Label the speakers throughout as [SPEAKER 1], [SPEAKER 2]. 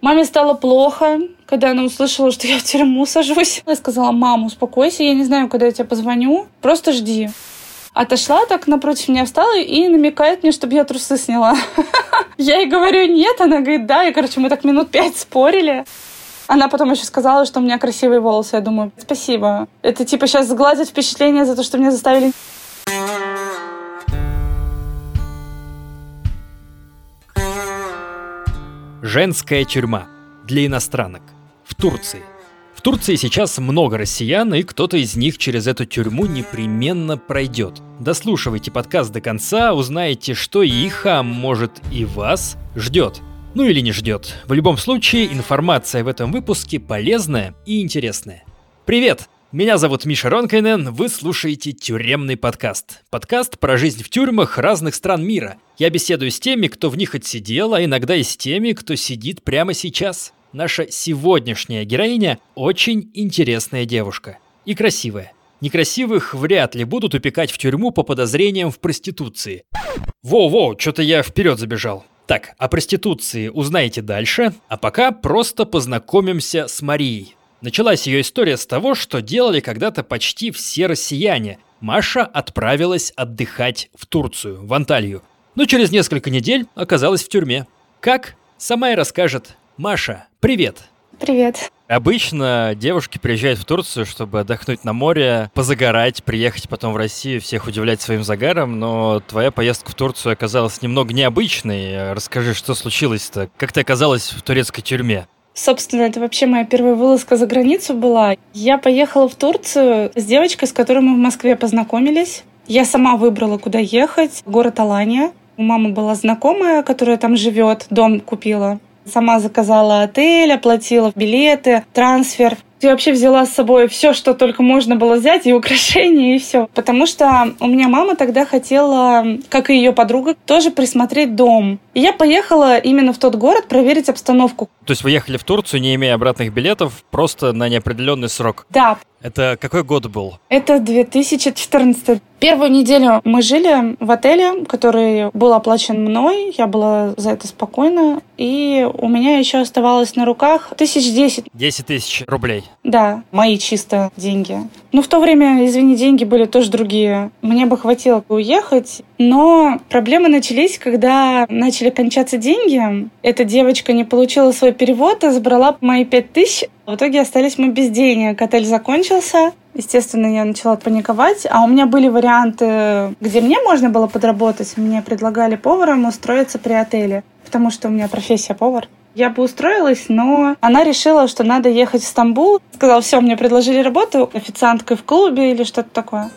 [SPEAKER 1] Маме стало плохо, когда она услышала, что я в тюрьму сажусь. Я сказала, мам, успокойся, я не знаю, когда я тебе позвоню, просто жди. Отошла так напротив меня, встала и намекает мне, чтобы я трусы сняла. Я ей говорю, нет, она говорит, да. И, короче, мы так минут пять спорили. Она потом еще сказала, что у меня красивые волосы. Я думаю, спасибо. Это типа сейчас сгладить впечатление за то, что меня заставили
[SPEAKER 2] Женская тюрьма для иностранок в Турции. В Турции сейчас много россиян, и кто-то из них через эту тюрьму непременно пройдет. Дослушивайте подкаст до конца, узнаете, что их, а может и вас, ждет. Ну или не ждет. В любом случае, информация в этом выпуске полезная и интересная. Привет! Меня зовут Миша Ронкайнен, вы слушаете «Тюремный подкаст». Подкаст про жизнь в тюрьмах разных стран мира. Я беседую с теми, кто в них отсидел, а иногда и с теми, кто сидит прямо сейчас. Наша сегодняшняя героиня – очень интересная девушка. И красивая. Некрасивых вряд ли будут упекать в тюрьму по подозрениям в проституции. Во-во, что-то я вперед забежал. Так, о проституции узнаете дальше, а пока просто познакомимся с Марией. Началась ее история с того, что делали когда-то почти все россияне. Маша отправилась отдыхать в Турцию, в Анталию. Но через несколько недель оказалась в тюрьме. Как? Сама и расскажет. Маша, привет!
[SPEAKER 1] Привет.
[SPEAKER 2] Обычно девушки приезжают в Турцию, чтобы отдохнуть на море, позагорать, приехать потом в Россию, всех удивлять своим загаром, но твоя поездка в Турцию оказалась немного необычной. Расскажи, что случилось-то? Как ты оказалась в турецкой тюрьме?
[SPEAKER 1] Собственно, это вообще моя первая вылазка за границу была. Я поехала в Турцию с девочкой, с которой мы в Москве познакомились. Я сама выбрала, куда ехать. Город Алания. У мамы была знакомая, которая там живет, дом купила. Сама заказала отель, оплатила билеты, трансфер. Я вообще взяла с собой все, что только можно было взять, и украшения, и все. Потому что у меня мама тогда хотела, как и ее подруга, тоже присмотреть дом. И я поехала именно в тот город проверить обстановку.
[SPEAKER 2] То есть вы ехали в Турцию, не имея обратных билетов, просто на неопределенный срок?
[SPEAKER 1] Да.
[SPEAKER 2] Это какой год был?
[SPEAKER 1] Это 2014. Первую неделю мы жили в отеле, который был оплачен мной. Я была за это спокойна. И у меня еще оставалось на руках тысяч десять.
[SPEAKER 2] Десять тысяч рублей?
[SPEAKER 1] Да, мои чисто деньги. Ну, в то время, извини, деньги были тоже другие. Мне бы хватило уехать. Но проблемы начались, когда начали кончаться деньги. Эта девочка не получила свой перевод, а забрала мои пять тысяч. В итоге остались мы без денег. Отель закончился. Естественно, я начала паниковать. А у меня были варианты, где мне можно было подработать. Мне предлагали поваром устроиться при отеле, потому что у меня профессия повар. Я бы устроилась, но она решила, что надо ехать в Стамбул. Сказала, все, мне предложили работу официанткой в клубе или что-то такое.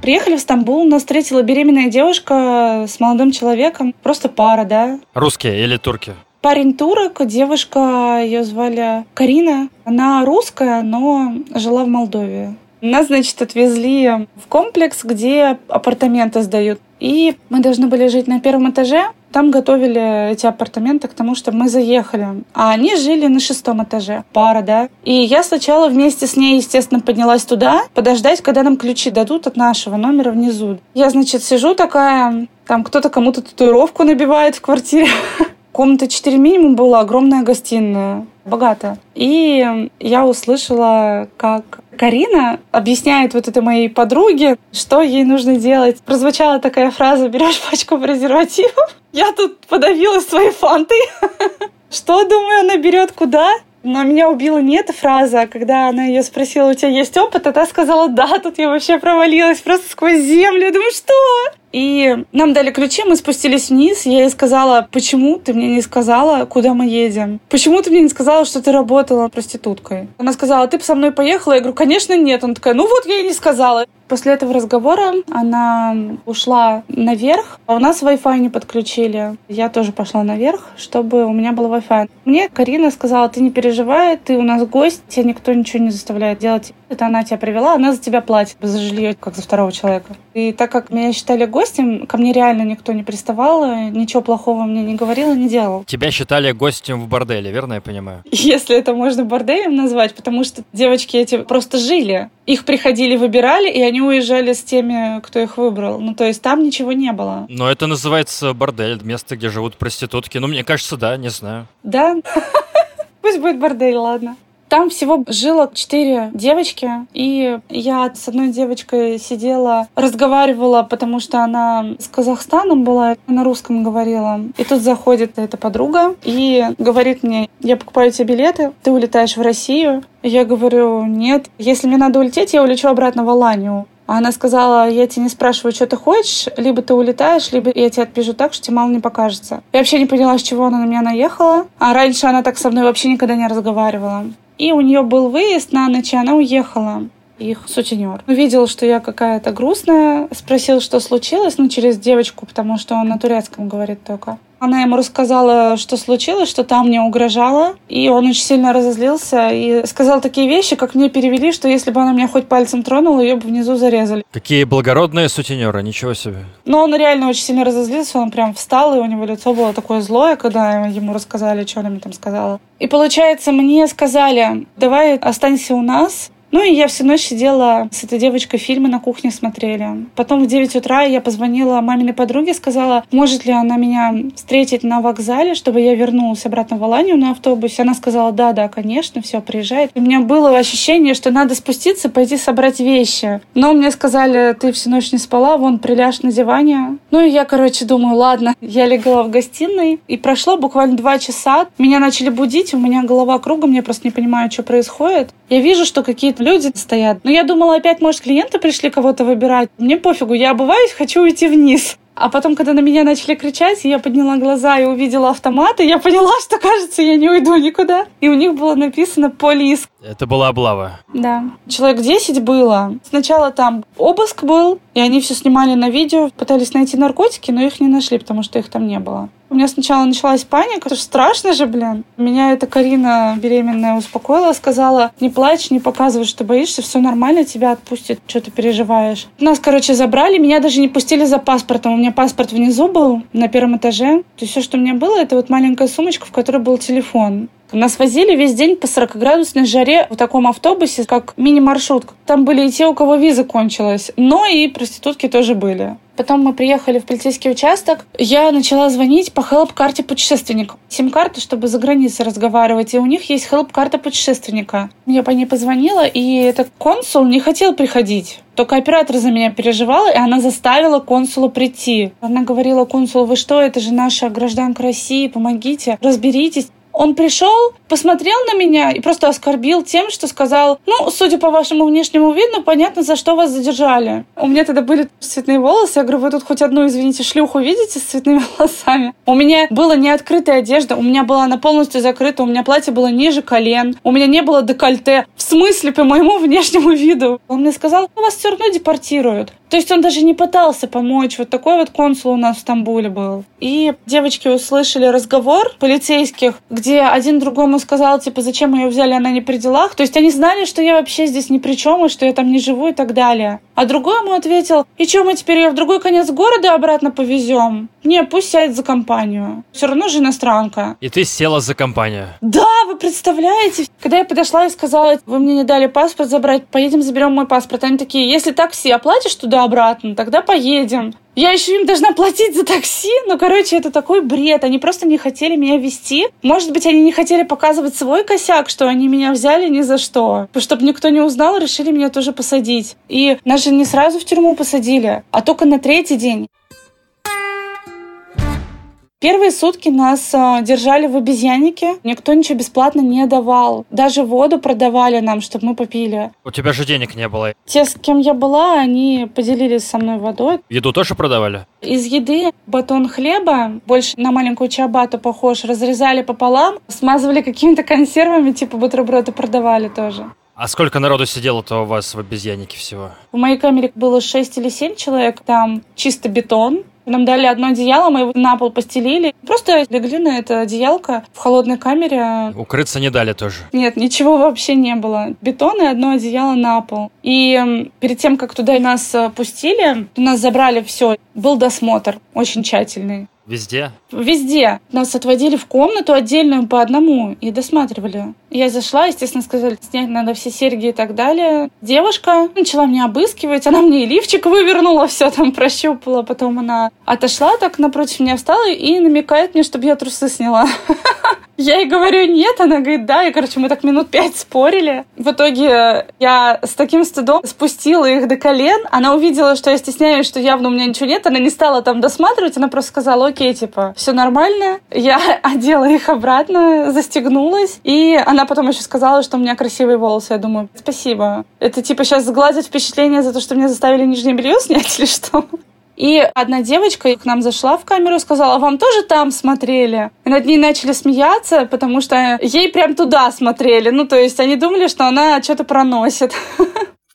[SPEAKER 1] Приехали в Стамбул, нас встретила беременная девушка с молодым человеком. Просто пара, да.
[SPEAKER 2] Русские или турки?
[SPEAKER 1] Парень турок, девушка, ее звали Карина. Она русская, но жила в Молдове. Нас, значит, отвезли в комплекс, где апартаменты сдают. И мы должны были жить на первом этаже. Там готовили эти апартаменты к тому, чтобы мы заехали. А они жили на шестом этаже. Пара, да. И я сначала вместе с ней, естественно, поднялась туда, подождать, когда нам ключи дадут от нашего номера внизу. Я, значит, сижу такая, там кто-то кому-то татуировку набивает в квартире. Комната 4 минимум была, огромная гостиная, богатая. И я услышала, как Карина объясняет вот этой моей подруге, что ей нужно делать. Прозвучала такая фраза «берешь пачку презервативов». Я тут подавилась своей фантой. Что, думаю, она берет куда? Но меня убила не эта фраза, а когда она ее спросила, у тебя есть опыт, а та сказала, да, тут я вообще провалилась просто сквозь землю. Я думаю, что? И нам дали ключи, мы спустились вниз. Я ей сказала, почему ты мне не сказала, куда мы едем? Почему ты мне не сказала, что ты работала проституткой? Она сказала, ты со мной поехала? Я говорю, конечно, нет. Она такая, ну вот я и не сказала. После этого разговора она ушла наверх, а у нас Wi-Fi не подключили. Я тоже пошла наверх, чтобы у меня был Wi-Fi. Мне Карина сказала, ты не переживай, ты у нас гость, тебе никто ничего не заставляет делать. Это она тебя привела, она за тебя платит за жилье, как за второго человека. И так как меня считали гостем, ко мне реально никто не приставал, ничего плохого мне не говорил и не делал.
[SPEAKER 2] Тебя считали гостем в борделе, верно я понимаю?
[SPEAKER 1] Если это можно борделем назвать, потому что девочки эти просто жили. Их приходили, выбирали, и они уезжали с теми, кто их выбрал. Ну, то есть там ничего не было.
[SPEAKER 2] Но это называется бордель, место, где живут проститутки. Ну, мне кажется, да, не знаю.
[SPEAKER 1] Да? Пусть будет бордель, ладно. Там всего жило четыре девочки, и я с одной девочкой сидела, разговаривала, потому что она с Казахстаном была, на русском говорила. И тут заходит эта подруга и говорит мне, я покупаю тебе билеты, ты улетаешь в Россию. Я говорю, нет, если мне надо улететь, я улечу обратно в Аланию. А она сказала, я тебя не спрашиваю, что ты хочешь, либо ты улетаешь, либо я тебя отпишу так, что тебе мало не покажется. Я вообще не поняла, с чего она на меня наехала. А раньше она так со мной вообще никогда не разговаривала. И у нее был выезд на ночь, и она уехала их сутенер. Увидел, что я какая-то грустная, спросил, что случилось, ну, через девочку, потому что он на турецком говорит только. Она ему рассказала, что случилось, что там мне угрожала, и он очень сильно разозлился и сказал такие вещи, как мне перевели, что если бы она меня хоть пальцем тронула, ее бы внизу зарезали.
[SPEAKER 2] Какие благородные сутенеры, ничего себе.
[SPEAKER 1] Но он реально очень сильно разозлился, он прям встал, и у него лицо было такое злое, когда ему рассказали, что она мне там сказала. И получается, мне сказали, давай останься у нас, ну и я всю ночь сидела с этой девочкой, фильмы на кухне смотрели. Потом в 9 утра я позвонила маминой подруге, сказала, может ли она меня встретить на вокзале, чтобы я вернулась обратно в Аланию на автобусе. Она сказала, да, да, конечно, все, приезжает. У меня было ощущение, что надо спуститься, пойти собрать вещи. Но мне сказали, ты всю ночь не спала, вон, приляжь на диване. Ну и я, короче, думаю, ладно. Я легла в гостиной, и прошло буквально два часа. Меня начали будить, у меня голова кругом, я просто не понимаю, что происходит. Я вижу, что какие-то люди стоят. Но я думала, опять, может, клиенты пришли кого-то выбирать. Мне пофигу, я обуваюсь, хочу уйти вниз. А потом, когда на меня начали кричать, я подняла глаза и увидела автоматы, я поняла, что, кажется, я не уйду никуда. И у них было написано «Полис».
[SPEAKER 2] Это была облава.
[SPEAKER 1] Да. Человек 10 было. Сначала там обыск был, и они все снимали на видео, пытались найти наркотики, но их не нашли, потому что их там не было. У меня сначала началась паника, это же страшно же, блин. Меня эта Карина беременная успокоила, сказала, не плачь, не показывай, что боишься, все нормально, тебя отпустят, что ты переживаешь. Нас, короче, забрали, меня даже не пустили за паспортом. У меня паспорт внизу был, на первом этаже. То есть все, что у меня было, это вот маленькая сумочка, в которой был телефон. Нас возили весь день по 40-градусной жаре в таком автобусе, как мини-маршрутка. Там были и те, у кого виза кончилась, но и проститутки тоже были. Потом мы приехали в полицейский участок. Я начала звонить по хелп-карте путешественника. Сим-карту, чтобы за границей разговаривать. И у них есть хелп-карта путешественника. Я по ней позвонила, и этот консул не хотел приходить. Только оператор за меня переживал, и она заставила консула прийти. Она говорила консулу, вы что, это же наша гражданка России, помогите, разберитесь. Он пришел, посмотрел на меня и просто оскорбил тем, что сказал, ну, судя по вашему внешнему виду, понятно, за что вас задержали. У меня тогда были цветные волосы. Я говорю, вы тут хоть одну, извините, шлюху видите с цветными волосами? У меня была не открытая одежда, у меня была она полностью закрыта, у меня платье было ниже колен, у меня не было декольте. В смысле, по моему внешнему виду? Он мне сказал, «Ну, вас все равно депортируют. То есть он даже не пытался помочь. Вот такой вот консул у нас в Стамбуле был. И девочки услышали разговор полицейских, где один другому сказал, типа, зачем ее взяли, она не при делах. То есть они знали, что я вообще здесь ни при чем, и что я там не живу и так далее. А другой ему ответил, и что, мы теперь ее в другой конец города обратно повезем? Не, пусть сядет за компанию. Все равно же иностранка.
[SPEAKER 2] И ты села за компанию?
[SPEAKER 1] Да, представляете? Когда я подошла и сказала, вы мне не дали паспорт забрать, поедем заберем мой паспорт. Они такие, если такси оплатишь туда-обратно, тогда поедем. Я еще им должна платить за такси. Ну, короче, это такой бред. Они просто не хотели меня вести. Может быть, они не хотели показывать свой косяк, что они меня взяли ни за что. Чтобы никто не узнал, решили меня тоже посадить. И нас же не сразу в тюрьму посадили, а только на третий день. Первые сутки нас э, держали в обезьяннике. Никто ничего бесплатно не давал. Даже воду продавали нам, чтобы мы попили.
[SPEAKER 2] У тебя же денег не было.
[SPEAKER 1] Те, с кем я была, они поделились со мной водой.
[SPEAKER 2] Еду тоже продавали?
[SPEAKER 1] Из еды батон хлеба, больше на маленькую чабату похож, разрезали пополам, смазывали какими-то консервами, типа бутерброды продавали тоже.
[SPEAKER 2] А сколько народу сидело-то у вас в обезьяннике всего?
[SPEAKER 1] В моей камере было 6 или 7 человек. Там чисто бетон, Нам дали одно одеяло, мы его на пол постелили. Просто легли на это одеялко в холодной камере.
[SPEAKER 2] Укрыться не дали тоже?
[SPEAKER 1] Нет, ничего вообще не было. Бетон и одно одеяло на пол. И перед тем, как туда нас э, пустили, нас забрали все. Был досмотр очень тщательный.
[SPEAKER 2] Везде?
[SPEAKER 1] Везде. Нас отводили в комнату отдельную по одному и досматривали. Я зашла, естественно, сказали, снять надо все серьги и так далее. Девушка начала меня обыскивать, она мне и лифчик вывернула, все там прощупала. Потом она отошла так напротив меня, встала и намекает мне, чтобы я трусы сняла. Я ей говорю, нет, она говорит, да. И, короче, мы так минут пять спорили. В итоге я с таким стыдом спустила их до колен. Она увидела, что я стесняюсь, что явно у меня ничего нет. Она не стала там досматривать, она просто сказала, окей, типа, все нормально. Я одела их обратно, застегнулась. И она потом еще сказала, что у меня красивые волосы. Я думаю, спасибо. Это типа сейчас сгладит впечатление за то, что меня заставили нижнее белье снять или что? И одна девочка к нам зашла в камеру и сказала, «А вам тоже там смотрели? И над ней начали смеяться, потому что ей прям туда смотрели. Ну, то есть они думали, что она что-то проносит.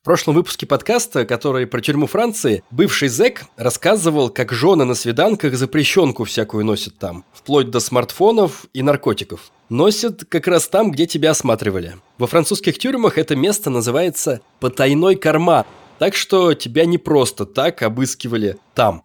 [SPEAKER 2] В прошлом выпуске подкаста, который про тюрьму Франции, бывший зэк рассказывал, как жены на свиданках запрещенку всякую носят там, вплоть до смартфонов и наркотиков. Носят как раз там, где тебя осматривали. Во французских тюрьмах это место называется «потайной карман», так что тебя не просто так обыскивали там.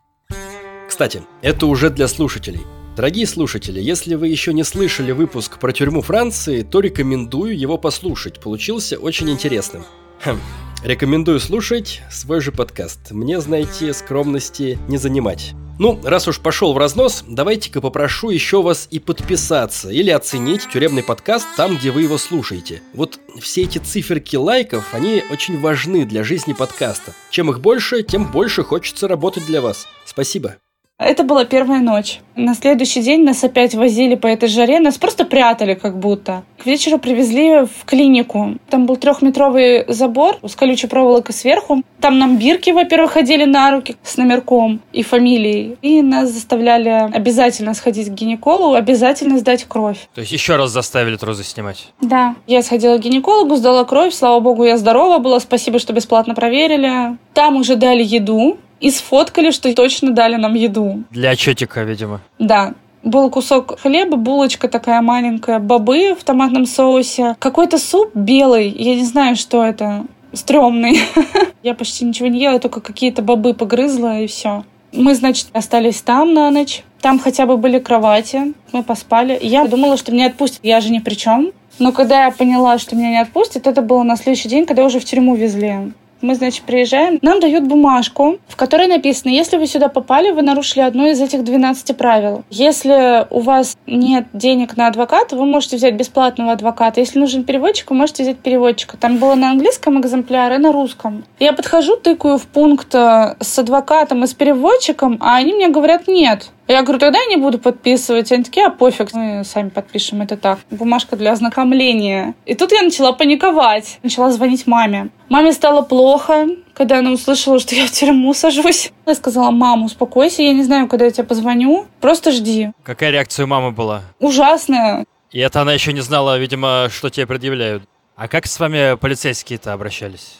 [SPEAKER 2] Кстати, это уже для слушателей. Дорогие слушатели, если вы еще не слышали выпуск про тюрьму Франции, то рекомендую его послушать. Получился очень интересным. Хм. Рекомендую слушать свой же подкаст. Мне, знаете, скромности не занимать. Ну, раз уж пошел в разнос, давайте-ка попрошу еще вас и подписаться или оценить тюремный подкаст там, где вы его слушаете. Вот все эти циферки лайков, они очень важны для жизни подкаста. Чем их больше, тем больше хочется работать для вас. Спасибо.
[SPEAKER 1] Это была первая ночь. На следующий день нас опять возили по этой жаре, нас просто прятали как будто. К вечеру привезли в клинику. Там был трехметровый забор с колючей проволокой сверху. Там нам бирки, во-первых, ходили на руки с номерком и фамилией. И нас заставляли обязательно сходить к гинекологу, обязательно сдать кровь.
[SPEAKER 2] То есть еще раз заставили трузы снимать?
[SPEAKER 1] Да. Я сходила к гинекологу, сдала кровь. Слава богу, я здорова была. Спасибо, что бесплатно проверили. Там уже дали еду и сфоткали, что точно дали нам еду.
[SPEAKER 2] Для отчетика, видимо.
[SPEAKER 1] Да. Был кусок хлеба, булочка такая маленькая, бобы в томатном соусе, какой-то суп белый, я не знаю, что это, стрёмный. Я почти ничего не ела, только какие-то бобы погрызла и все. Мы, значит, остались там на ночь. Там хотя бы были кровати. Мы поспали. Я думала, что меня отпустят. Я же ни при чем. Но когда я поняла, что меня не отпустят, это было на следующий день, когда уже в тюрьму везли. Мы, значит, приезжаем, нам дают бумажку, в которой написано, если вы сюда попали, вы нарушили одно из этих 12 правил. Если у вас нет денег на адвоката, вы можете взять бесплатного адвоката. Если нужен переводчик, вы можете взять переводчика. Там было на английском экземпляре и на русском. Я подхожу, тыкаю в пункт э, с адвокатом и с переводчиком, а они мне говорят, нет, я говорю, тогда я не буду подписывать. Они такие, а пофиг, мы сами подпишем это так. Бумажка для ознакомления. И тут я начала паниковать. Начала звонить маме. Маме стало плохо, когда она услышала, что я в тюрьму сажусь. Я сказала, мама, успокойся, я не знаю, когда я тебе позвоню, просто жди.
[SPEAKER 2] Какая реакция у мамы была?
[SPEAKER 1] Ужасная.
[SPEAKER 2] И это она еще не знала, видимо, что тебе предъявляют. А как с вами полицейские-то обращались?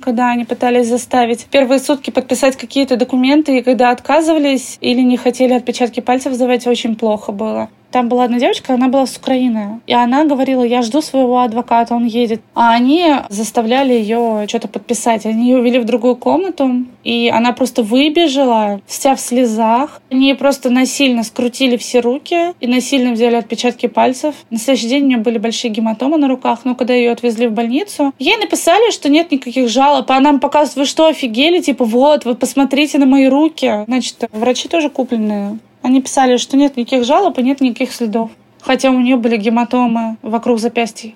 [SPEAKER 1] Когда они пытались заставить первые сутки подписать какие-то документы, и когда отказывались или не хотели отпечатки пальцев сдавать, очень плохо было. Там была одна девочка, она была с Украины. И она говорила, я жду своего адвоката, он едет. А они заставляли ее что-то подписать. Они ее увели в другую комнату, и она просто выбежала, вся в слезах. Они просто насильно скрутили все руки и насильно взяли отпечатки пальцев. На следующий день у нее были большие гематомы на руках, но когда ее отвезли в больницу, ей написали, что нет никаких жалоб. А нам показывают, вы что, офигели? Типа, вот, вы посмотрите на мои руки. Значит, врачи тоже купленные. Они писали, что нет никаких жалоб и нет никаких следов. Хотя у нее были гематомы вокруг запястья.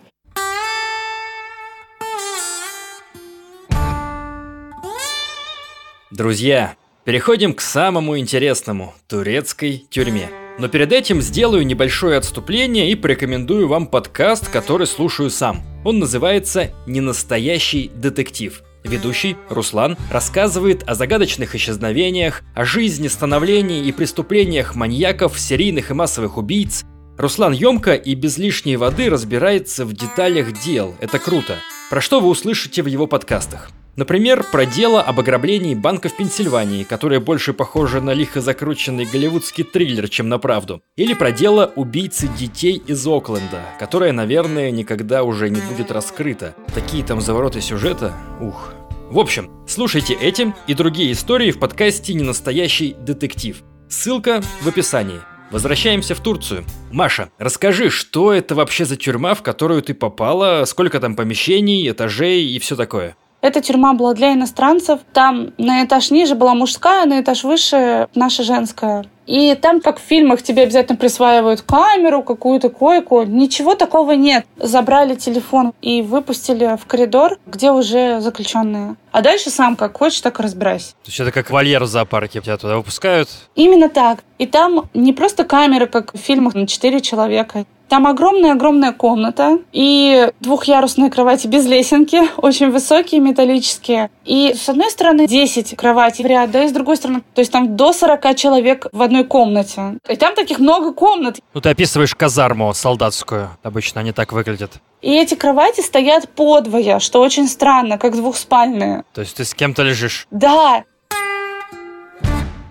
[SPEAKER 2] Друзья, переходим к самому интересному – турецкой тюрьме. Но перед этим сделаю небольшое отступление и порекомендую вам подкаст, который слушаю сам. Он называется «Ненастоящий детектив». Ведущий, Руслан, рассказывает о загадочных исчезновениях, о жизни, становлении и преступлениях маньяков, серийных и массовых убийц. Руслан емко и без лишней воды разбирается в деталях дел. Это круто. Про что вы услышите в его подкастах? Например, про дело об ограблении банка в Пенсильвании, которое больше похоже на лихо закрученный голливудский триллер, чем на правду. Или про дело убийцы детей из Окленда, которое, наверное, никогда уже не будет раскрыто. Такие там завороты сюжета, ух. В общем, слушайте эти и другие истории в подкасте «Ненастоящий детектив». Ссылка в описании. Возвращаемся в Турцию. Маша, расскажи, что это вообще за тюрьма, в которую ты попала, сколько там помещений, этажей и все такое?
[SPEAKER 1] Эта тюрьма была для иностранцев. Там на этаж ниже была мужская, на этаж выше наша женская. И там, как в фильмах, тебе обязательно присваивают камеру, какую-то койку. Ничего такого нет. Забрали телефон и выпустили в коридор, где уже заключенные. А дальше сам как хочешь, так и разбирайся.
[SPEAKER 2] То есть это как вольер в зоопарке, тебя туда выпускают?
[SPEAKER 1] Именно так. И там не просто камера, как в фильмах на четыре человека. Там огромная-огромная комната и двухъярусные кровати без лесенки, очень высокие, металлические. И с одной стороны 10 кроватей в ряд, да, и с другой стороны, то есть там до 40 человек в одной комнате. И там таких много комнат.
[SPEAKER 2] Ну, ты описываешь казарму солдатскую. Обычно они так выглядят.
[SPEAKER 1] И эти кровати стоят подвое, что очень странно, как двухспальные.
[SPEAKER 2] То есть ты с кем-то лежишь?
[SPEAKER 1] Да,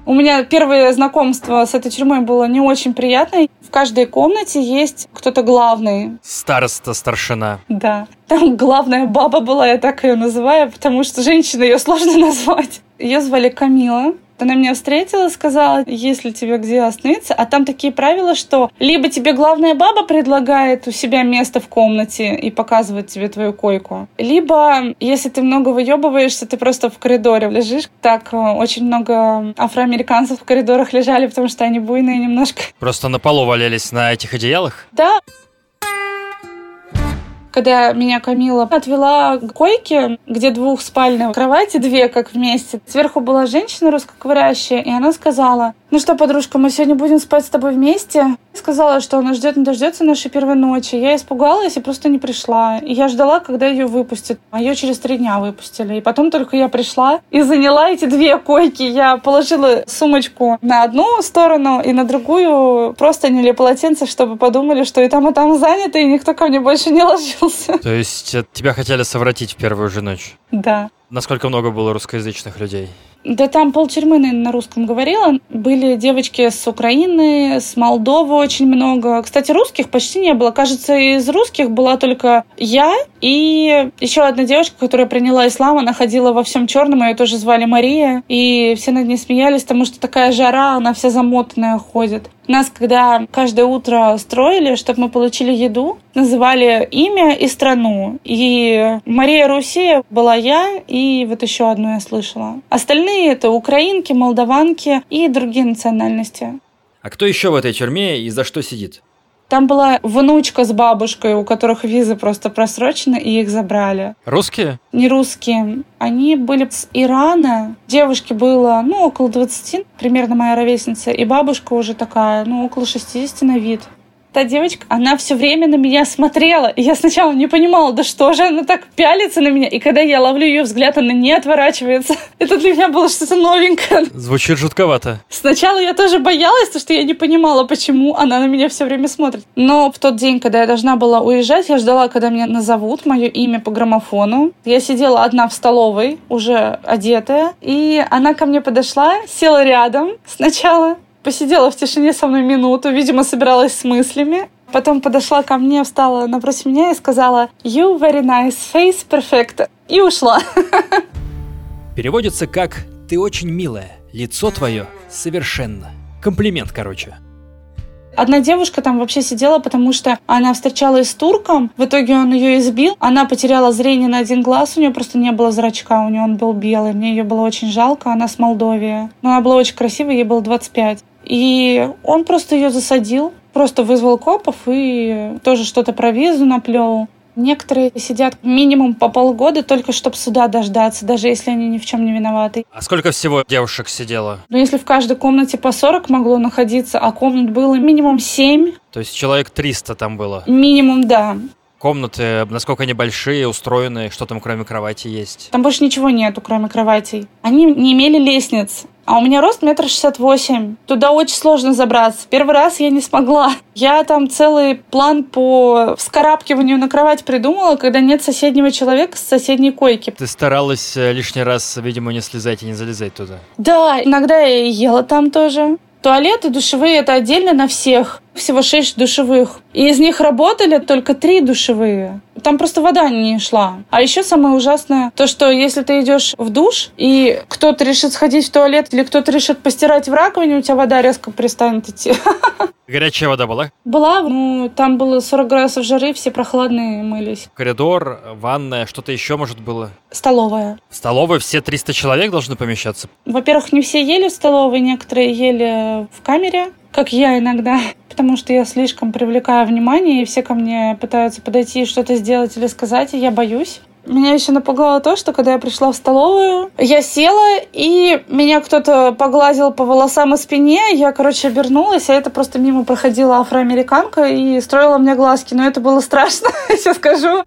[SPEAKER 1] у меня первое знакомство с этой тюрьмой было не очень приятное. В каждой комнате есть кто-то главный.
[SPEAKER 2] Староста, старшина.
[SPEAKER 1] Да. Там главная баба была, я так ее называю, потому что женщина ее сложно назвать. Ее звали Камила. Она меня встретила, сказала, если тебе где остановиться. А там такие правила, что либо тебе главная баба предлагает у себя место в комнате и показывает тебе твою койку, либо, если ты много выебываешься, ты просто в коридоре лежишь. Так, э, очень много афроамериканцев в коридорах лежали, потому что они буйные немножко.
[SPEAKER 2] Просто на полу валялись на этих одеялах?
[SPEAKER 1] Да, когда меня Камила отвела к койке, где двухспальные кровати, две как вместе. Сверху была женщина русскоговорящая, и она сказала, ну что, подружка, мы сегодня будем спать с тобой вместе? Сказала, что она ждет, не дождется нашей первой ночи. Я испугалась и просто не пришла. И я ждала, когда ее выпустят. А ее через три дня выпустили. И потом только я пришла и заняла эти две койки. Я положила сумочку на одну сторону и на другую просто не полотенце, чтобы подумали, что и там, и там занято, и никто ко мне больше не ложился.
[SPEAKER 2] То есть э, тебя хотели совратить в первую же ночь?
[SPEAKER 1] Да.
[SPEAKER 2] Насколько много было русскоязычных людей?
[SPEAKER 1] Да там полтюрьмы, на русском говорила. Были девочки с Украины, с Молдовы очень много. Кстати, русских почти не было. Кажется, из русских была только я и еще одна девушка, которая приняла ислам. Она ходила во всем черном, ее тоже звали Мария. И все над ней смеялись, потому что такая жара, она вся замотанная ходит. Нас, когда каждое утро строили, чтобы мы получили еду, называли имя и страну. И Мария Руси была я, и вот еще одну я слышала. Остальные это украинки, молдаванки и другие национальности.
[SPEAKER 2] А кто еще в этой тюрьме и за что сидит?
[SPEAKER 1] Там была внучка с бабушкой, у которых визы просто просрочены, и их забрали.
[SPEAKER 2] Русские?
[SPEAKER 1] Не русские. Они были с Ирана. Девушке было, ну, около 20, примерно моя ровесница. И бабушка уже такая, ну, около 60 на вид та девочка, она все время на меня смотрела. И я сначала не понимала, да что же она так пялится на меня. И когда я ловлю ее взгляд, она не отворачивается. Это для меня было что-то новенькое.
[SPEAKER 2] Звучит жутковато.
[SPEAKER 1] Сначала я тоже боялась, потому что я не понимала, почему она на меня все время смотрит. Но в тот день, когда я должна была уезжать, я ждала, когда меня назовут, мое имя по граммофону. Я сидела одна в столовой, уже одетая. И она ко мне подошла, села рядом сначала, посидела в тишине со мной минуту, видимо, собиралась с мыслями. Потом подошла ко мне, встала напротив меня и сказала «You very nice, face perfect» и ушла.
[SPEAKER 2] Переводится как «Ты очень милая, лицо твое совершенно». Комплимент, короче.
[SPEAKER 1] Одна девушка там вообще сидела, потому что она встречалась с турком, в итоге он ее избил, она потеряла зрение на один глаз, у нее просто не было зрачка, у нее он был белый, мне ее было очень жалко, она с Молдовии. Но она была очень красивая, ей было 25. И он просто ее засадил, просто вызвал копов и тоже что-то про визу наплел. Некоторые сидят минимум по полгода, только чтобы суда дождаться, даже если они ни в чем не виноваты.
[SPEAKER 2] А сколько всего девушек сидело?
[SPEAKER 1] Ну, если в каждой комнате по 40 могло находиться, а комнат было минимум 7.
[SPEAKER 2] То есть человек 300 там было?
[SPEAKER 1] Минимум, да.
[SPEAKER 2] Комнаты, насколько они большие, устроены, что там кроме кровати есть?
[SPEAKER 1] Там больше ничего нету, кроме кроватей. Они не имели лестниц. А у меня рост метр шестьдесят восемь. Туда очень сложно забраться. Первый раз я не смогла. Я там целый план по вскарабкиванию на кровать придумала, когда нет соседнего человека с соседней койки.
[SPEAKER 2] Ты старалась э, лишний раз, видимо, не слезать и не залезать туда.
[SPEAKER 1] Да, иногда я ела там тоже. Туалеты душевые это отдельно на всех. Всего шесть душевых. И из них работали только три душевые. Там просто вода не шла. А еще самое ужасное, то, что если ты идешь в душ, и кто-то решит сходить в туалет, или кто-то решит постирать в раковине, у тебя вода резко перестанет идти.
[SPEAKER 2] Горячая вода была?
[SPEAKER 1] Была, ну, там было 40 градусов жары, все прохладные мылись.
[SPEAKER 2] Коридор, ванная, что-то еще, может, было?
[SPEAKER 1] Столовая.
[SPEAKER 2] В столовой все 300 человек должны помещаться?
[SPEAKER 1] Во-первых, не все ели в столовой, некоторые ели в камере, как я иногда, потому что я слишком привлекаю внимание, и все ко мне пытаются подойти и что-то сделать или сказать, и я боюсь. Меня еще напугало то, что когда я пришла в столовую, я села, и меня кто-то погладил по волосам и спине. Я, короче, обернулась, а это просто мимо проходила афроамериканка и строила мне глазки. Но это было страшно, я скажу.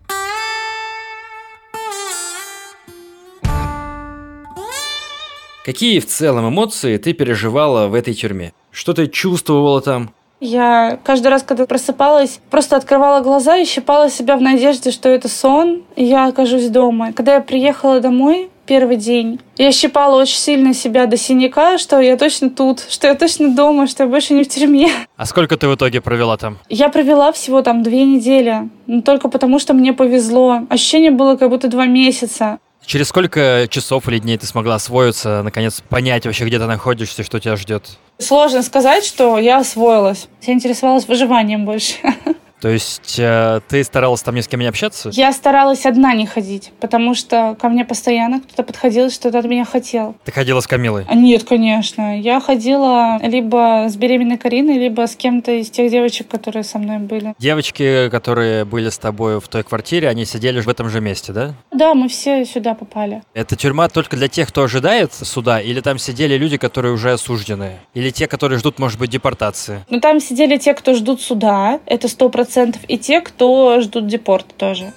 [SPEAKER 2] Какие в целом эмоции ты переживала в этой тюрьме? Что ты чувствовала там?
[SPEAKER 1] Я каждый раз, когда просыпалась, просто открывала глаза и щипала себя в надежде, что это сон, и я окажусь дома. Когда я приехала домой, первый день. Я щипала очень сильно себя до синяка, что я точно тут, что я точно дома, что я больше не в тюрьме.
[SPEAKER 2] А сколько ты в итоге провела там?
[SPEAKER 1] Я провела всего там две недели, но только потому, что мне повезло. Ощущение было как будто два месяца.
[SPEAKER 2] Через сколько часов или дней ты смогла освоиться, наконец понять вообще, где ты находишься что тебя ждет?
[SPEAKER 1] Сложно сказать, что я освоилась. Я интересовалась выживанием больше.
[SPEAKER 2] То есть э, ты старалась там ни с кем не общаться?
[SPEAKER 1] Я старалась одна не ходить, потому что ко мне постоянно кто-то подходил и что-то от меня хотел.
[SPEAKER 2] Ты ходила с Камилой?
[SPEAKER 1] А нет, конечно. Я ходила либо с беременной Кариной, либо с кем-то из тех девочек, которые со мной были.
[SPEAKER 2] Девочки, которые были с тобой в той квартире, они сидели в этом же месте, да?
[SPEAKER 1] Да, мы все сюда попали.
[SPEAKER 2] Это тюрьма только для тех, кто ожидает суда, или там сидели люди, которые уже осуждены? Или те, которые ждут, может быть, депортации?
[SPEAKER 1] Ну, там сидели те, кто ждут суда, это сто процентов и те, кто ждут депорт тоже.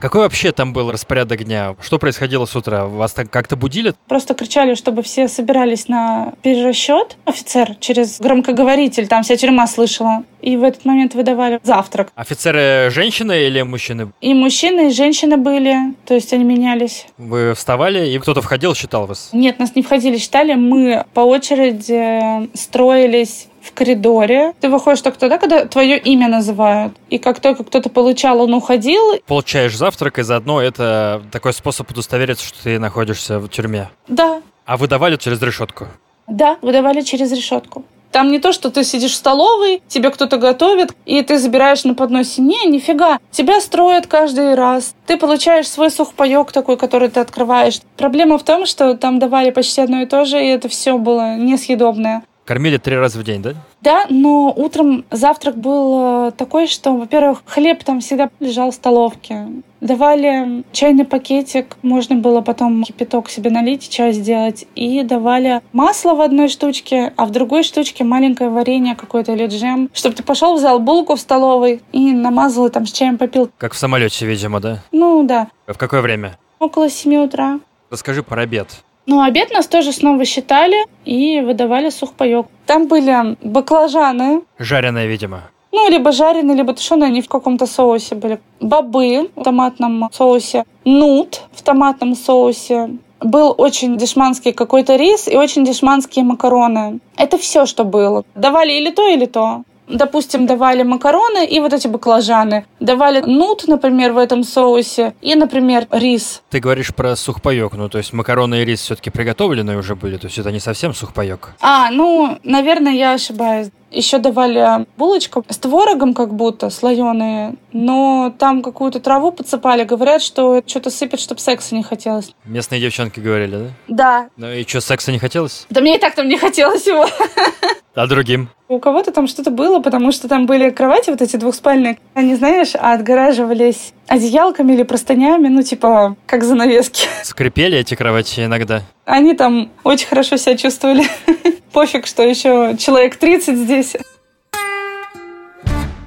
[SPEAKER 2] Какой вообще там был распорядок дня? Что происходило с утра? Вас так как-то будили?
[SPEAKER 1] Просто кричали, чтобы все собирались на перерасчет. Офицер через громкоговоритель, там вся тюрьма слышала. И в этот момент выдавали завтрак.
[SPEAKER 2] Офицеры женщины или мужчины?
[SPEAKER 1] И мужчины, и женщины были, то есть они менялись.
[SPEAKER 2] Вы вставали, и кто-то входил, считал вас?
[SPEAKER 1] Нет, нас не входили, считали. Мы по очереди строились в коридоре. Ты выходишь только тогда, когда твое имя называют. И как только кто-то получал, он уходил.
[SPEAKER 2] Получаешь завтрак, и заодно это такой способ удостовериться, что ты находишься в тюрьме.
[SPEAKER 1] Да.
[SPEAKER 2] А выдавали через решетку?
[SPEAKER 1] Да, выдавали через решетку. Там не то, что ты сидишь в столовой, тебе кто-то готовит, и ты забираешь на подносе. Не, нифига. Тебя строят каждый раз. Ты получаешь свой сухпайок такой, который ты открываешь. Проблема в том, что там давали почти одно и то же, и это все было несъедобное.
[SPEAKER 2] Кормили три раза в день, да?
[SPEAKER 1] Да, но утром завтрак был э, такой, что, во-первых, хлеб там всегда лежал в столовке. Давали чайный пакетик, можно было потом кипяток себе налить, чай сделать. И давали масло в одной штучке, а в другой штучке маленькое варенье какое-то или джем. Чтобы ты пошел, взял булку в столовой и намазал, и там с чаем попил.
[SPEAKER 2] Как в самолете, видимо, да?
[SPEAKER 1] Ну, да.
[SPEAKER 2] В какое время?
[SPEAKER 1] Около семи утра.
[SPEAKER 2] Расскажи про обед.
[SPEAKER 1] Ну, обед нас тоже снова считали и выдавали сухпайок. Там были баклажаны.
[SPEAKER 2] Жареные, видимо.
[SPEAKER 1] Ну, либо жареные, либо тушеные, они в каком-то соусе были. Бобы в томатном соусе. Нут в томатном соусе. Был очень дешманский какой-то рис и очень дешманские макароны. Это все, что было. Давали или то, или то. Допустим, давали макароны и вот эти баклажаны. Давали нут, например, в этом соусе и, например, рис.
[SPEAKER 2] Ты говоришь про сухпайок, ну то есть макароны и рис все-таки приготовленные уже были, то есть это не совсем сухпайок.
[SPEAKER 1] А, ну, наверное, я ошибаюсь. Еще давали булочку с творогом как будто, слоеные, но там какую-то траву подсыпали. Говорят, что что-то сыпят, чтобы секса не хотелось.
[SPEAKER 2] Местные девчонки говорили, да?
[SPEAKER 1] Да.
[SPEAKER 2] Ну и что, секса не хотелось?
[SPEAKER 1] Да мне и так там не хотелось его.
[SPEAKER 2] А другим?
[SPEAKER 1] У кого-то там что-то было, потому что там были кровати вот эти двухспальные. Они, знаешь, отгораживались одеялками или простынями, ну, типа, как занавески.
[SPEAKER 2] Скрипели эти кровати иногда?
[SPEAKER 1] Они там очень хорошо себя чувствовали. Пофиг, что еще человек 30 здесь.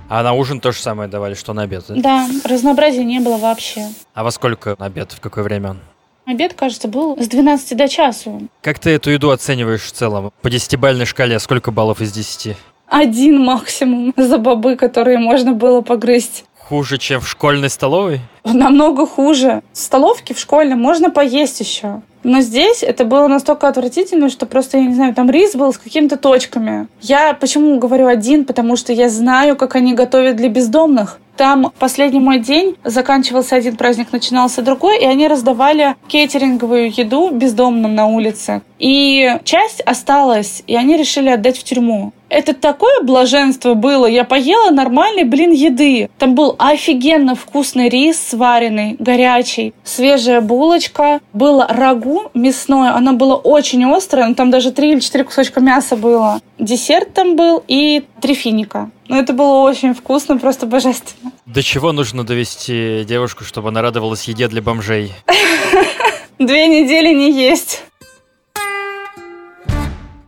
[SPEAKER 2] А на ужин то же самое давали, что на обед, да?
[SPEAKER 1] Разнообразия не было вообще.
[SPEAKER 2] А во сколько на обед, в какое время он?
[SPEAKER 1] Обед, кажется, был с 12 до часу.
[SPEAKER 2] Как ты эту еду оцениваешь в целом? По десятибальной шкале сколько баллов из десяти?
[SPEAKER 1] Один максимум за бобы, которые можно было погрызть.
[SPEAKER 2] Хуже, чем в школьной столовой?
[SPEAKER 1] Намного хуже. В столовке в школьной можно поесть еще. Но здесь это было настолько отвратительно, что просто, я не знаю, там рис был с какими-то точками. Я почему говорю один? Потому что я знаю, как они готовят для бездомных. Там последний мой день, заканчивался один праздник, начинался другой, и они раздавали кейтеринговую еду бездомным на улице. И часть осталась, и они решили отдать в тюрьму. Это такое блаженство было. Я поела нормальный, блин, еды. Там был офигенно вкусный рис сваренный, горячий, свежая булочка, было рагу мясное, оно было очень острое, но там даже три или четыре кусочка мяса было. Десерт там был и три финика. Ну, это было очень вкусно, просто божественно.
[SPEAKER 2] До чего нужно довести девушку, чтобы она радовалась еде для бомжей?
[SPEAKER 1] Две недели не есть.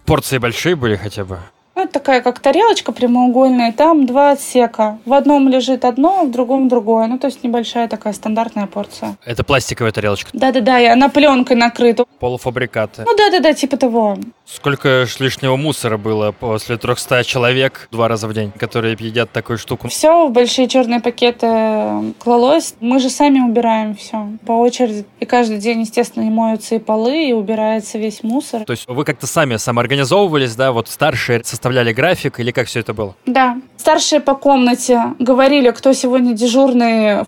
[SPEAKER 2] Порции большие были хотя бы?
[SPEAKER 1] Это такая как тарелочка прямоугольная, там два отсека. В одном лежит одно, в другом другое. Ну, то есть небольшая такая стандартная порция.
[SPEAKER 2] Это пластиковая тарелочка?
[SPEAKER 1] Да-да-да, и она пленкой накрыта.
[SPEAKER 2] Полуфабрикаты?
[SPEAKER 1] Ну, да-да-да, типа того.
[SPEAKER 2] Сколько ж лишнего мусора было после 300 человек два раза в день, которые едят такую штуку?
[SPEAKER 1] Все в большие черные пакеты клалось. Мы же сами убираем все по очереди. И каждый день, естественно, и моются и полы, и убирается весь мусор.
[SPEAKER 2] То есть вы как-то сами самоорганизовывались, да, вот старшие составляли график или как все это было?
[SPEAKER 1] Да. Старшие по комнате говорили, кто сегодня дежурный.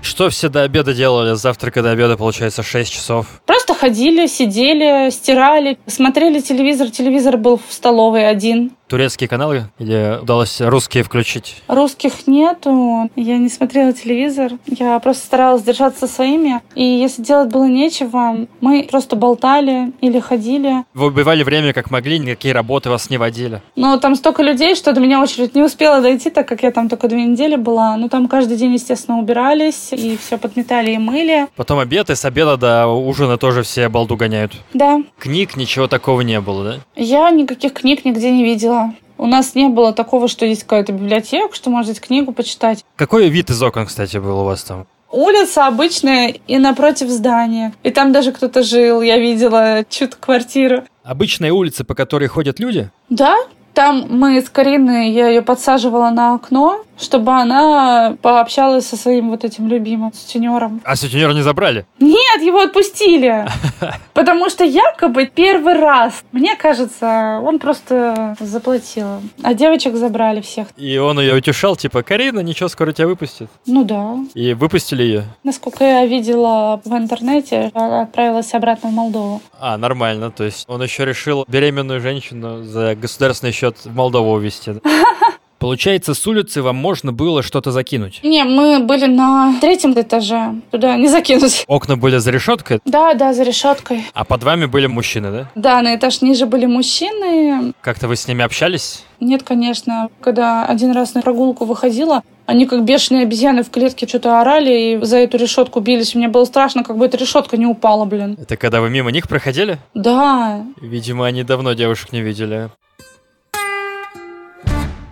[SPEAKER 2] Что все до обеда делали? Завтрака до обеда, получается, 6 часов.
[SPEAKER 1] Просто ходили, сидели, стирали, смотрели телевизор. Телевизор был в столовой один.
[SPEAKER 2] Турецкие каналы? Или удалось русские включить?
[SPEAKER 1] Русских нету. Я не смотрела телевизор. Я просто старалась держаться своими. И если делать было нечего, мы просто болтали или ходили.
[SPEAKER 2] Вы убивали время как могли, никакие работы вас не водили?
[SPEAKER 1] Но там столько людей, что до меня очередь не успела дойти, так как я там только две недели была. Ну, там каждый день, естественно, убирались и все подметали и мыли.
[SPEAKER 2] Потом обед, и с обеда до ужина тоже все балду гоняют.
[SPEAKER 1] Да.
[SPEAKER 2] Книг ничего такого не было, да?
[SPEAKER 1] Я никаких книг нигде не видела. У нас не было такого, что есть какая-то библиотека, что можно книгу почитать.
[SPEAKER 2] Какой вид из окон, кстати, был у вас там?
[SPEAKER 1] Улица обычная и напротив здания. И там даже кто-то жил, я видела чью-то квартиру.
[SPEAKER 2] Обычная улица, по которой ходят люди?
[SPEAKER 1] Да, там мы с Кариной, я ее подсаживала на окно, чтобы она пообщалась со своим вот этим любимым сутенером.
[SPEAKER 2] А сутенера не забрали?
[SPEAKER 1] Нет, его отпустили. Потому что якобы первый раз, мне кажется, он просто заплатил. А девочек забрали всех.
[SPEAKER 2] И он ее утешал, типа, Карина, ничего, скоро тебя выпустят.
[SPEAKER 1] Ну да.
[SPEAKER 2] И выпустили ее?
[SPEAKER 1] Насколько я видела в интернете, она отправилась обратно в Молдову.
[SPEAKER 2] А, нормально. То есть он еще решил беременную женщину за государственный счет в Молдову увезти. Получается, с улицы вам можно было что-то закинуть?
[SPEAKER 1] Не, мы были на третьем этаже. Туда не закинуть.
[SPEAKER 2] Окна были за решеткой?
[SPEAKER 1] Да, да, за решеткой.
[SPEAKER 2] А под вами были мужчины, да?
[SPEAKER 1] Да, на этаж ниже были мужчины.
[SPEAKER 2] Как-то вы с ними общались?
[SPEAKER 1] Нет, конечно. Когда один раз на прогулку выходила, они как бешеные обезьяны в клетке что-то орали и за эту решетку бились. Мне было страшно, как бы эта решетка не упала, блин.
[SPEAKER 2] Это когда вы мимо них проходили?
[SPEAKER 1] Да.
[SPEAKER 2] Видимо, они давно девушек не видели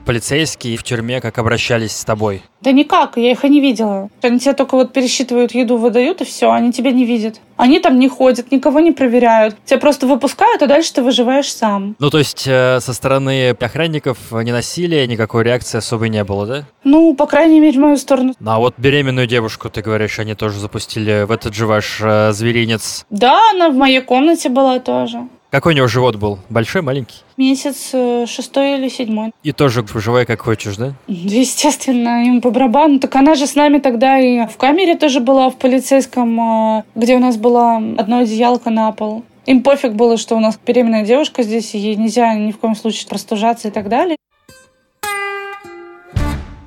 [SPEAKER 2] полицейские в тюрьме как обращались с тобой?
[SPEAKER 1] Да никак, я их и не видела. Они тебе только вот пересчитывают еду, выдают, и все, они тебя не видят. Они там не ходят, никого не проверяют. Тебя просто выпускают, а дальше ты выживаешь сам.
[SPEAKER 2] Ну, то есть э, со стороны охранников не насилия, никакой реакции особой не было, да?
[SPEAKER 1] Ну, по крайней мере, в мою сторону.
[SPEAKER 2] Ну, а вот беременную девушку, ты говоришь, они тоже запустили в этот же ваш э, зверинец.
[SPEAKER 1] Да, она в моей комнате была тоже.
[SPEAKER 2] Какой у него живот был? Большой, маленький?
[SPEAKER 1] Месяц э, шестой или седьмой.
[SPEAKER 2] И тоже выживай как хочешь, да?
[SPEAKER 1] Естественно, им по барабану. Так она же с нами тогда и в камере тоже была, в полицейском, э, где у нас была одно одеялко на пол. Им пофиг было, что у нас беременная девушка здесь, и ей нельзя ни в коем случае простужаться и так далее.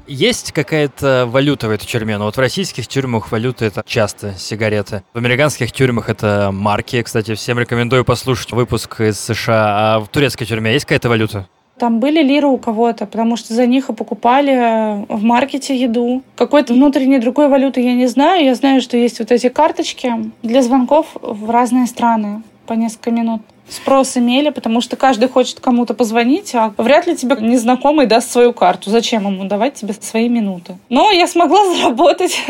[SPEAKER 2] Есть какая-то валюта в этой тюрьме? Ну вот в российских тюрьмах валюта это часто сигареты. В американских тюрьмах это марки. Кстати, всем рекомендую послушать выпуск из США. А в турецкой тюрьме есть какая-то валюта?
[SPEAKER 1] Там были лиры у кого-то, потому что за них и покупали в маркете еду. Какой-то внутренней другой валюты я не знаю. Я знаю, что есть вот эти карточки для звонков в разные страны по несколько минут. Спрос имели, потому что каждый хочет кому-то позвонить, а вряд ли тебе незнакомый даст свою карту. Зачем ему давать тебе свои минуты? Но я смогла заработать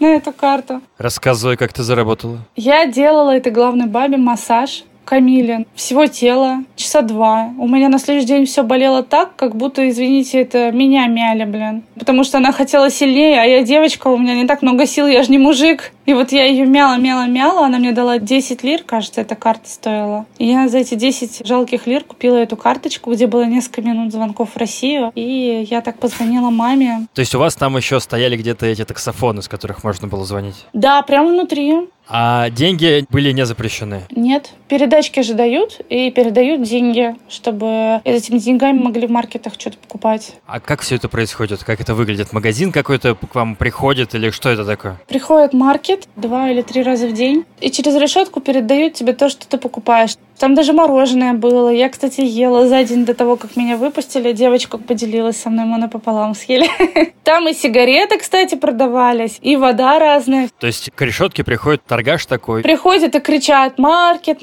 [SPEAKER 1] на эту карту.
[SPEAKER 2] Рассказывай, как ты заработала.
[SPEAKER 1] Я делала этой главной бабе массаж Камиле всего тела, часа два. У меня на следующий день все болело так, как будто, извините, это меня мяли, блин. Потому что она хотела сильнее, а я девочка, у меня не так много сил, я же не мужик. И вот я ее мяла, мяла, мяла, она мне дала 10 лир, кажется, эта карта стоила. И я за эти 10 жалких лир купила эту карточку, где было несколько минут звонков в Россию, и я так позвонила маме.
[SPEAKER 2] То есть у вас там еще стояли где-то эти таксофоны, с которых можно было звонить?
[SPEAKER 1] Да, прямо внутри.
[SPEAKER 2] А деньги были не запрещены?
[SPEAKER 1] Нет. Передачки же дают, и передают деньги, чтобы этими деньгами могли в маркетах что-то покупать.
[SPEAKER 2] А как все это происходит? Как это выглядит? Магазин какой-то к вам приходит или что это такое?
[SPEAKER 1] Приходит маркет, приходит два или три раза в день и через решетку передают тебе то, что ты покупаешь. Там даже мороженое было. Я, кстати, ела за день до того, как меня выпустили. Девочка поделилась со мной, мы напополам съели. Там и сигареты, кстати, продавались, и вода разная.
[SPEAKER 2] То есть к решетке приходит торгаш такой?
[SPEAKER 1] Приходят и кричат «Маркет, маркет!»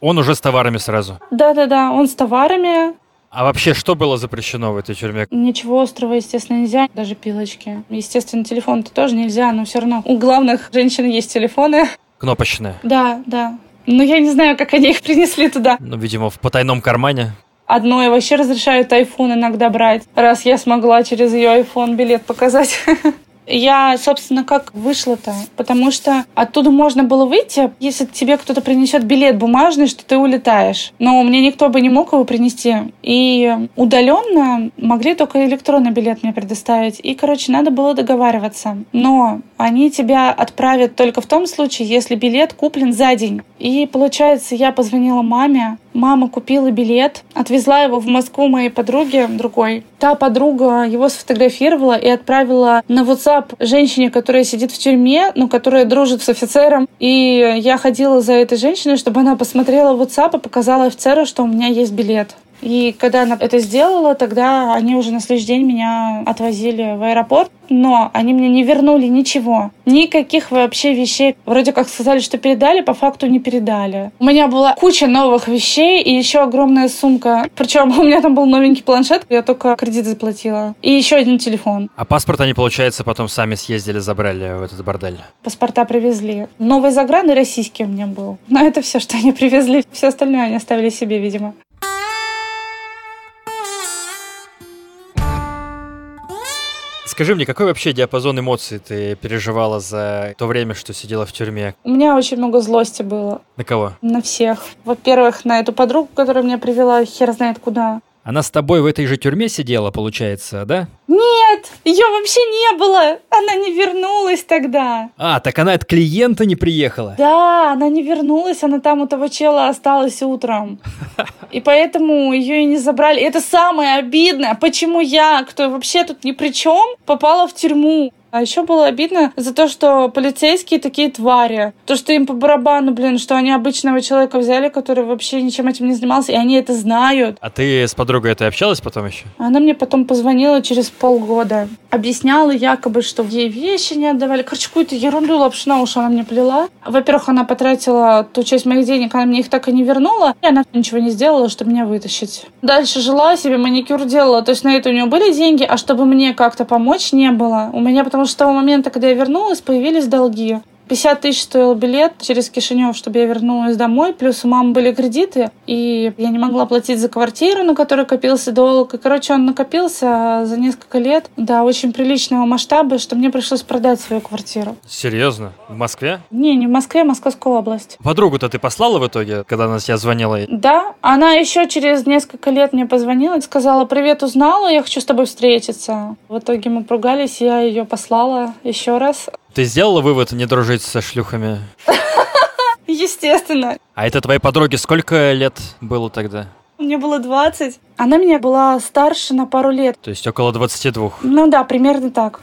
[SPEAKER 2] Он уже с товарами сразу?
[SPEAKER 1] Да-да-да, он с товарами.
[SPEAKER 2] А вообще, что было запрещено в этой тюрьме?
[SPEAKER 1] Ничего острого, естественно, нельзя, даже пилочки. Естественно, телефон-то тоже нельзя, но все равно у главных женщин есть телефоны.
[SPEAKER 2] Кнопочные?
[SPEAKER 1] Да, да. Но я не знаю, как они их принесли туда.
[SPEAKER 2] Ну, видимо, в потайном кармане.
[SPEAKER 1] Одно и вообще разрешают iPhone иногда брать, раз я смогла через ее iPhone билет показать. Я, собственно, как вышла-то? Потому что оттуда можно было выйти, если тебе кто-то принесет билет бумажный, что ты улетаешь. Но мне никто бы не мог его принести. И удаленно могли только электронный билет мне предоставить. И, короче, надо было договариваться. Но они тебя отправят только в том случае, если билет куплен за день. И, получается, я позвонила маме, Мама купила билет, отвезла его в Москву моей подруге другой. Та подруга его сфотографировала и отправила на WhatsApp женщине, которая сидит в тюрьме, но которая дружит с офицером. И я ходила за этой женщиной, чтобы она посмотрела WhatsApp и показала офицеру, что у меня есть билет. И когда она это сделала, тогда они уже на следующий день меня отвозили в аэропорт. Но они мне не вернули ничего. Никаких вообще вещей. Вроде как сказали, что передали, по факту не передали. У меня была куча новых вещей и еще огромная сумка. Причем у меня там был новенький планшет, я только кредит заплатила. И еще один телефон.
[SPEAKER 2] А паспорт они, получается, потом сами съездили, забрали в этот бордель?
[SPEAKER 1] Паспорта привезли. Новый загран и российский у меня был. Но это все, что они привезли. Все остальное они оставили себе, видимо.
[SPEAKER 2] Скажи мне, какой вообще диапазон эмоций ты переживала за то время, что сидела в тюрьме?
[SPEAKER 1] У меня очень много злости было.
[SPEAKER 2] На кого?
[SPEAKER 1] На всех. Во-первых, на эту подругу, которая меня привела хер знает куда.
[SPEAKER 2] Она с тобой в этой же тюрьме сидела, получается, да?
[SPEAKER 1] Нет, ее вообще не было. Она не вернулась тогда.
[SPEAKER 2] А, так она от клиента не приехала?
[SPEAKER 1] Да, она не вернулась, она там у того чела осталась утром. И поэтому ее и не забрали. Это самое обидное. Почему я, кто вообще тут ни при чем, попала в тюрьму? А еще было обидно за то, что полицейские такие твари. То, что им по барабану, блин, что они обычного человека взяли, который вообще ничем этим не занимался, и они это знают.
[SPEAKER 2] А ты с подругой этой общалась потом еще?
[SPEAKER 1] Она мне потом позвонила через полгода. Объясняла якобы, что ей вещи не отдавали. Короче, какую-то ерунду лапшу на уши она мне плела. Во-первых, она потратила ту часть моих денег, она мне их так и не вернула, и она ничего не сделала, чтобы меня вытащить. Дальше жила себе, маникюр делала. То есть на это у нее были деньги, а чтобы мне как-то помочь, не было. У меня потому что с того момента, когда я вернулась, появились долги. 50 тысяч стоил билет через Кишинев, чтобы я вернулась домой. Плюс у мамы были кредиты, и я не могла платить за квартиру, на которой копился долг. И, короче, он накопился за несколько лет до очень приличного масштаба, что мне пришлось продать свою квартиру.
[SPEAKER 2] Серьезно? В Москве?
[SPEAKER 1] Не, не в Москве, а Московская область.
[SPEAKER 2] Подругу-то ты послала в итоге, когда она тебя звонила?
[SPEAKER 1] Да, она еще через несколько лет мне позвонила и сказала, привет, узнала, я хочу с тобой встретиться. В итоге мы поругались, я ее послала еще раз.
[SPEAKER 2] Ты сделала вывод не дружить со шлюхами?
[SPEAKER 1] Естественно.
[SPEAKER 2] А это твоей подруге сколько лет было тогда?
[SPEAKER 1] Мне было 20. Она меня была старше на пару лет.
[SPEAKER 2] То есть около 22?
[SPEAKER 1] Ну да, примерно так.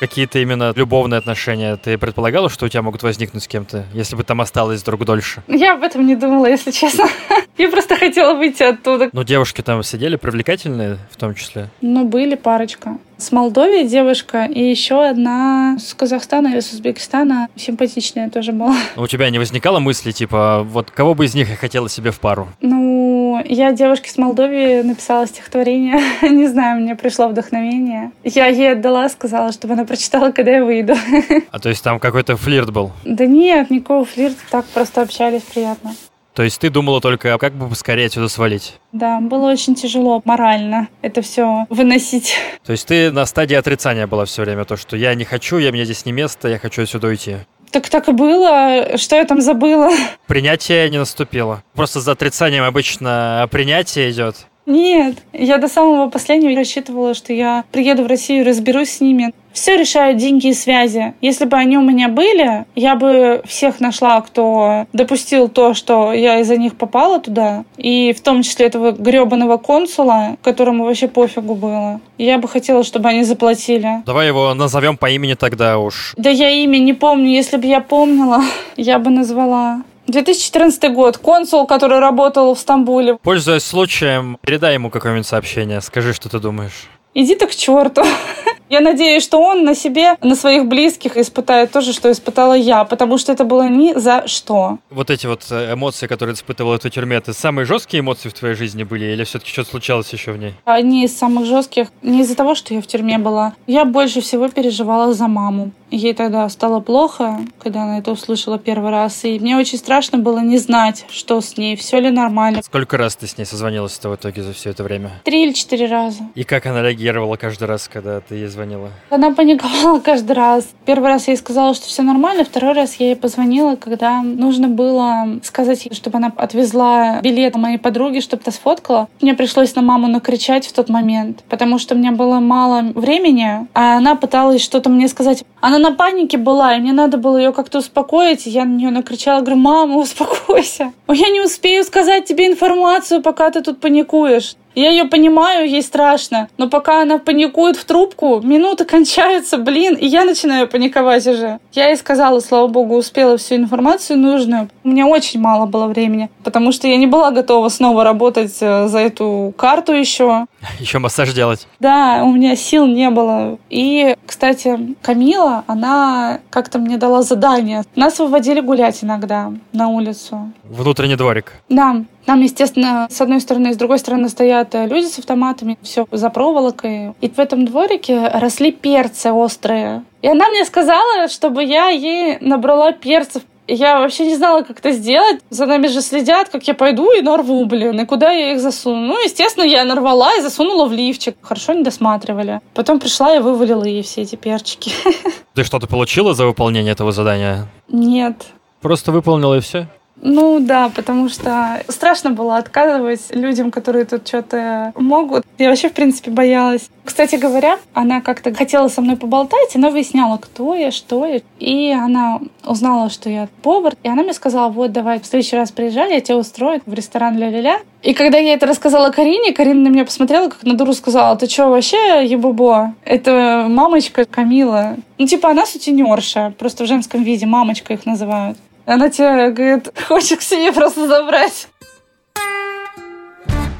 [SPEAKER 2] Какие-то именно любовные отношения. Ты предполагала, что у тебя могут возникнуть с кем-то, если бы там осталось друг дольше?
[SPEAKER 1] Я об этом не думала, если честно. Я просто хотела выйти оттуда.
[SPEAKER 2] Ну, девушки там сидели привлекательные в том числе?
[SPEAKER 1] Ну, были парочка. С Молдовии девушка и еще одна с Казахстана или с Узбекистана. Симпатичная тоже была.
[SPEAKER 2] У тебя не возникало мысли, типа, вот кого бы из них я хотела себе в пару?
[SPEAKER 1] Ну, я девушке с Молдовии написала стихотворение. не знаю, мне пришло вдохновение. Я ей отдала, сказала, чтобы она прочитала, когда я выйду.
[SPEAKER 2] а то есть там какой-то флирт был?
[SPEAKER 1] Да нет, никакого флирта, так просто общались приятно.
[SPEAKER 2] То есть ты думала только, как бы поскорее отсюда свалить?
[SPEAKER 1] Да, было очень тяжело морально это все выносить.
[SPEAKER 2] То есть ты на стадии отрицания была все время, то, что я не хочу, я мне здесь не место, я хочу отсюда уйти.
[SPEAKER 1] Так так и было. Что я там забыла?
[SPEAKER 2] Принятие не наступило. Просто за отрицанием обычно принятие идет.
[SPEAKER 1] Нет, я до самого последнего рассчитывала, что я приеду в Россию, разберусь с ними. Все решают деньги и связи. Если бы они у меня были, я бы всех нашла, кто допустил то, что я из-за них попала туда. И в том числе этого гребаного консула, которому вообще пофигу было. Я бы хотела, чтобы они заплатили.
[SPEAKER 2] Давай его назовем по имени тогда уж.
[SPEAKER 1] Да я имя не помню. Если бы я помнила, я бы назвала. 2014 год. Консул, который работал в Стамбуле.
[SPEAKER 2] Пользуясь случаем, передай ему какое-нибудь сообщение. Скажи, что ты думаешь.
[SPEAKER 1] Иди ты к черту. Я надеюсь, что он на себе, на своих близких испытает то же, что испытала я, потому что это было ни за что.
[SPEAKER 2] Вот эти вот э, эмоции, которые испытывала в тюрьме, это самые жесткие эмоции в твоей жизни были или все-таки что-то случалось еще в ней?
[SPEAKER 1] Одни из самых жестких. Не из-за того, что я в тюрьме была. Я больше всего переживала за маму. Ей тогда стало плохо, когда она это услышала первый раз. И мне очень страшно было не знать, что с ней, все ли нормально.
[SPEAKER 2] Сколько раз ты с ней созвонилась в итоге за все это время?
[SPEAKER 1] Три или четыре раза.
[SPEAKER 2] И как она реагировала каждый раз, когда ты ей звонила?
[SPEAKER 1] Она паниковала каждый раз. Первый раз я ей сказала, что все нормально, второй раз я ей позвонила, когда нужно было сказать ей, чтобы она отвезла билет моей подруге, чтобы та сфоткала. Мне пришлось на маму накричать в тот момент, потому что у меня было мало времени, а она пыталась что-то мне сказать. Она на панике была, и мне надо было ее как-то успокоить. Я на нее накричала, говорю, мама, успокойся. Я не успею сказать тебе информацию, пока ты тут паникуешь. Я ее понимаю, ей страшно, но пока она паникует в трубку, минуты кончаются, блин, и я начинаю паниковать уже. Я ей сказала, слава богу, успела всю информацию нужную. У меня очень мало было времени, потому что я не была готова снова работать э, за эту карту еще.
[SPEAKER 2] Еще массаж делать.
[SPEAKER 1] Да, у меня сил не было. И, кстати, Камила, она как-то мне дала задание. Нас выводили гулять иногда на улицу.
[SPEAKER 2] Внутренний дворик.
[SPEAKER 1] Да. Там, естественно, с одной стороны и с другой стороны стоят э, люди с автоматами, все за проволокой. И в этом дворике росли перцы острые. И она мне сказала, чтобы я ей набрала перцев. Я вообще не знала, как это сделать. За нами же следят, как я пойду и нарву, блин. И куда я их засуну? Ну, естественно, я нарвала и засунула в лифчик. Хорошо не досматривали. Потом пришла и вывалила ей все эти перчики.
[SPEAKER 2] Ты что-то получила за выполнение этого задания?
[SPEAKER 1] Нет.
[SPEAKER 2] Просто выполнила и все?
[SPEAKER 1] Ну да, потому что страшно было отказывать людям, которые тут что-то могут. Я вообще, в принципе, боялась. Кстати говоря, она как-то хотела со мной поболтать, она выясняла, кто я, что я. И она узнала, что я повар. И она мне сказала, вот, давай в следующий раз приезжай, я тебя устрою в ресторан ля-ля-ля. И когда я это рассказала Карине, Карина на меня посмотрела, как на дуру сказала, ты что, вообще ебубо? Это мамочка Камила. Ну, типа, она сутенерша, просто в женском виде, мамочка их называют. Она тебе говорит, хочешь к себе просто забрать.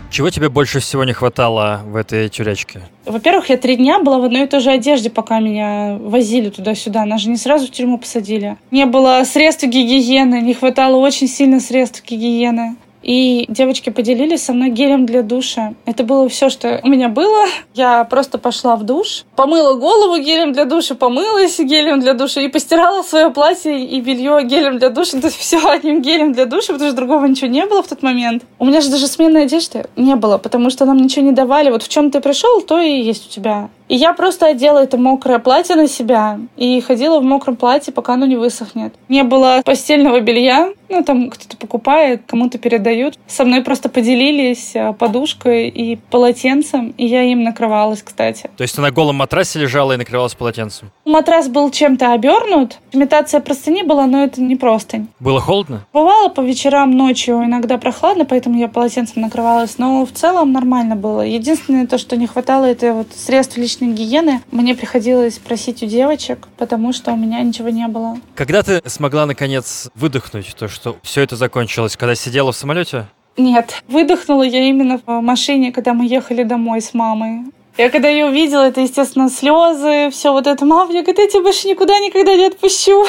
[SPEAKER 2] Чего тебе больше всего не хватало в этой тюрячке?
[SPEAKER 1] Во-первых, я три дня была в одной и той же одежде, пока меня возили туда-сюда. Нас же не сразу в тюрьму посадили. Не было средств гигиены, не хватало очень сильно средств гигиены. И девочки поделились со мной гелем для душа. Это было все, что у меня было. Я просто пошла в душ, помыла голову гелем для душа, помылась гелем для душа и постирала свое платье и белье гелем для душа. То есть все одним гелем для душа, потому что другого ничего не было в тот момент. У меня же даже сменной одежды не было, потому что нам ничего не давали. Вот в чем ты пришел, то и есть у тебя. И я просто одела это мокрое платье на себя и ходила в мокром платье, пока оно не высохнет. Не было постельного белья, ну там кто-то покупает, кому-то передают. Со мной просто поделились э, подушкой и полотенцем, и я им накрывалась, кстати.
[SPEAKER 2] То есть ты на голом матрасе лежала и накрывалась полотенцем?
[SPEAKER 1] Матрас был чем-то обернут. Имитация простыни была, но это не простынь.
[SPEAKER 2] Было холодно?
[SPEAKER 1] Бывало по вечерам, ночью иногда прохладно, поэтому я полотенцем накрывалась, но в целом нормально было. Единственное то, что не хватало, это вот средств личной личной гигиены мне приходилось просить у девочек, потому что у меня ничего не было.
[SPEAKER 2] Когда ты смогла наконец выдохнуть то, что все это закончилось, когда сидела в самолете?
[SPEAKER 1] Нет, выдохнула я именно в машине, когда мы ехали домой с мамой. Я когда ее увидела, это, естественно, слезы, все вот это. Мама, я, говорит, я тебя больше никуда никогда не отпущу.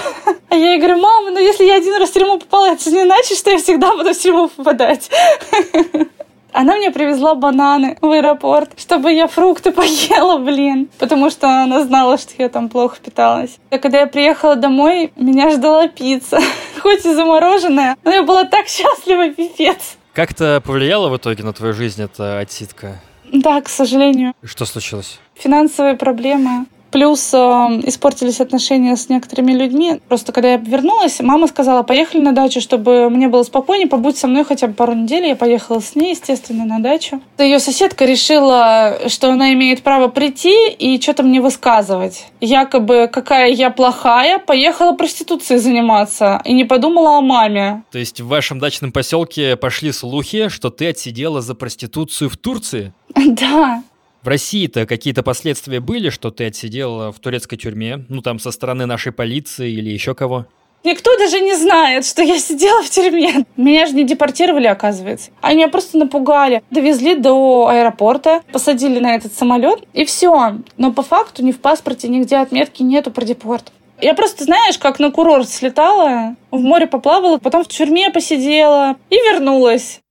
[SPEAKER 1] А я ей говорю, мама, ну если я один раз в тюрьму попала, это не значит, что я всегда буду в тюрьму попадать. Она мне привезла бананы в аэропорт, чтобы я фрукты поела, блин. Потому что она знала, что я там плохо питалась. А когда я приехала домой, меня ждала пицца. Хоть и замороженная, но я была так счастлива, пипец.
[SPEAKER 2] Как-то повлияло в итоге на твою жизнь эта отсидка?
[SPEAKER 1] Да, к сожалению.
[SPEAKER 2] Что случилось?
[SPEAKER 1] Финансовые проблемы. Плюс э, испортились отношения с некоторыми людьми. Просто когда я вернулась, мама сказала, поехали на дачу, чтобы мне было спокойнее, побудь со мной хотя бы пару недель. Я поехала с ней, естественно, на дачу. Ее соседка решила, что она имеет право прийти и что-то мне высказывать. Якобы, какая я плохая, поехала проституцией заниматься и не подумала о маме.
[SPEAKER 2] То есть в вашем дачном поселке пошли слухи, что ты отсидела за проституцию в Турции?
[SPEAKER 1] Да.
[SPEAKER 2] В России-то какие-то последствия были, что ты отсидел в турецкой тюрьме? Ну, там, со стороны нашей полиции или еще кого?
[SPEAKER 1] Никто даже не знает, что я сидела в тюрьме. Меня же не депортировали, оказывается. Они меня просто напугали. Довезли до аэропорта, посадили на этот самолет, и все. Но по факту ни в паспорте, нигде отметки нету про депорт. Я просто, знаешь, как на курорт слетала, в море поплавала, потом в тюрьме посидела и вернулась.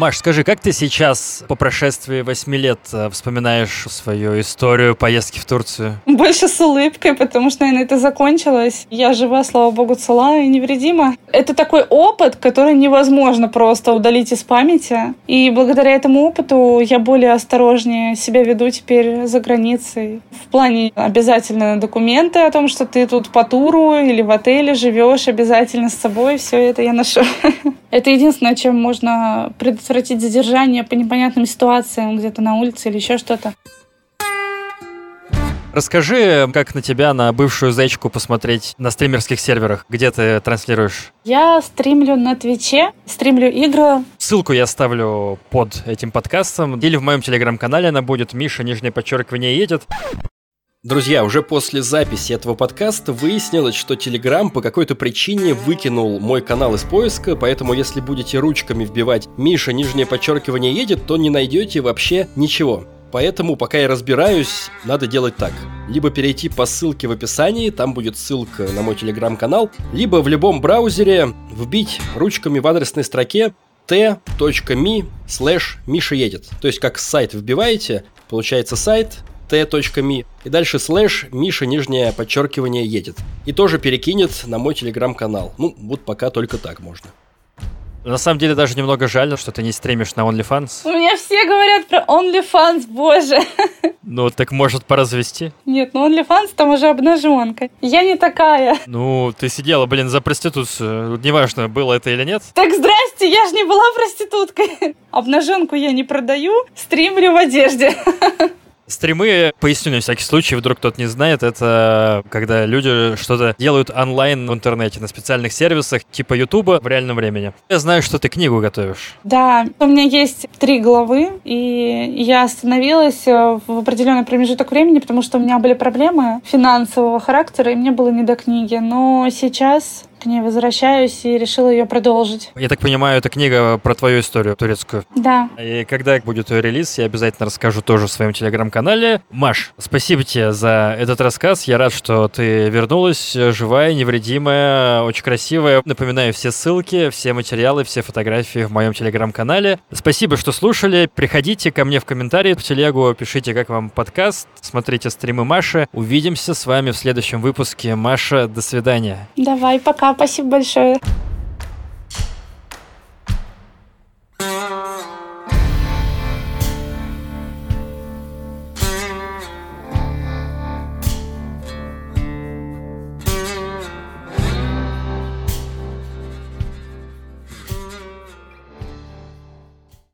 [SPEAKER 2] Маш, скажи, как ты сейчас по прошествии восьми лет э, вспоминаешь свою историю поездки в Турцию?
[SPEAKER 1] Больше с улыбкой, потому что, наверное, это закончилось. Я жива, слава богу, цела и невредима. Это такой опыт, который невозможно просто удалить из памяти. И благодаря этому опыту я более осторожнее себя веду теперь за границей. В плане обязательно документы о том, что ты тут по туру или в отеле живешь, обязательно с собой все это я ношу. Это единственное, чем можно предотвратить задержание по непонятным ситуациям где-то на улице или еще что-то.
[SPEAKER 2] Расскажи, как на тебя, на бывшую зайчку посмотреть на стримерских серверах, где ты транслируешь?
[SPEAKER 1] Я стримлю на Твиче, стримлю игры.
[SPEAKER 2] Ссылку я оставлю под этим подкастом. Или в моем телеграм-канале она будет. Миша, нижнее подчеркивание, едет. Друзья, уже после записи этого подкаста выяснилось, что Telegram по какой-то причине выкинул мой канал из поиска, поэтому если будете ручками вбивать «Миша, нижнее подчеркивание едет», то не найдете вообще ничего. Поэтому, пока я разбираюсь, надо делать так. Либо перейти по ссылке в описании, там будет ссылка на мой телеграм-канал, либо в любом браузере вбить ручками в адресной строке t.me slash Миша едет. То есть как сайт вбиваете, получается сайт, t.me и дальше слэш Миша нижнее подчеркивание едет. И тоже перекинет на мой телеграм-канал. Ну, вот пока только так можно. На самом деле даже немного жаль, что ты не стримишь на OnlyFans.
[SPEAKER 1] У меня все говорят про OnlyFans, боже.
[SPEAKER 2] Ну, так может поразвести?
[SPEAKER 1] Нет, ну OnlyFans там уже обнаженка. Я не такая.
[SPEAKER 2] Ну, ты сидела, блин, за проституцию. Неважно, было это или нет.
[SPEAKER 1] Так здрасте, я же не была проституткой. Обнаженку я не продаю, стримлю в одежде.
[SPEAKER 2] Стримы, поясню на всякий случай, вдруг кто-то не знает, это когда люди что-то делают онлайн в интернете на специальных сервисах типа Ютуба в реальном времени. Я знаю, что ты книгу готовишь.
[SPEAKER 1] Да, у меня есть три главы, и я остановилась э, в определенный промежуток времени, потому что у меня были проблемы финансового характера, и мне было не до книги. Но сейчас к ней возвращаюсь и решила ее продолжить.
[SPEAKER 2] Я так понимаю, это книга про твою историю турецкую.
[SPEAKER 1] Да.
[SPEAKER 2] И когда будет ее релиз, я обязательно расскажу тоже в своем телеграм-канале. Маш, спасибо тебе за этот рассказ. Я рад, что ты вернулась живая, невредимая, очень красивая. Напоминаю все ссылки, все материалы, все фотографии в моем телеграм-канале. Спасибо, что слушали. Приходите ко мне в комментарии в телегу, пишите, как вам подкаст, смотрите стримы Маши. Увидимся с вами в следующем выпуске. Маша, до свидания.
[SPEAKER 1] Давай, пока Спасибо большое.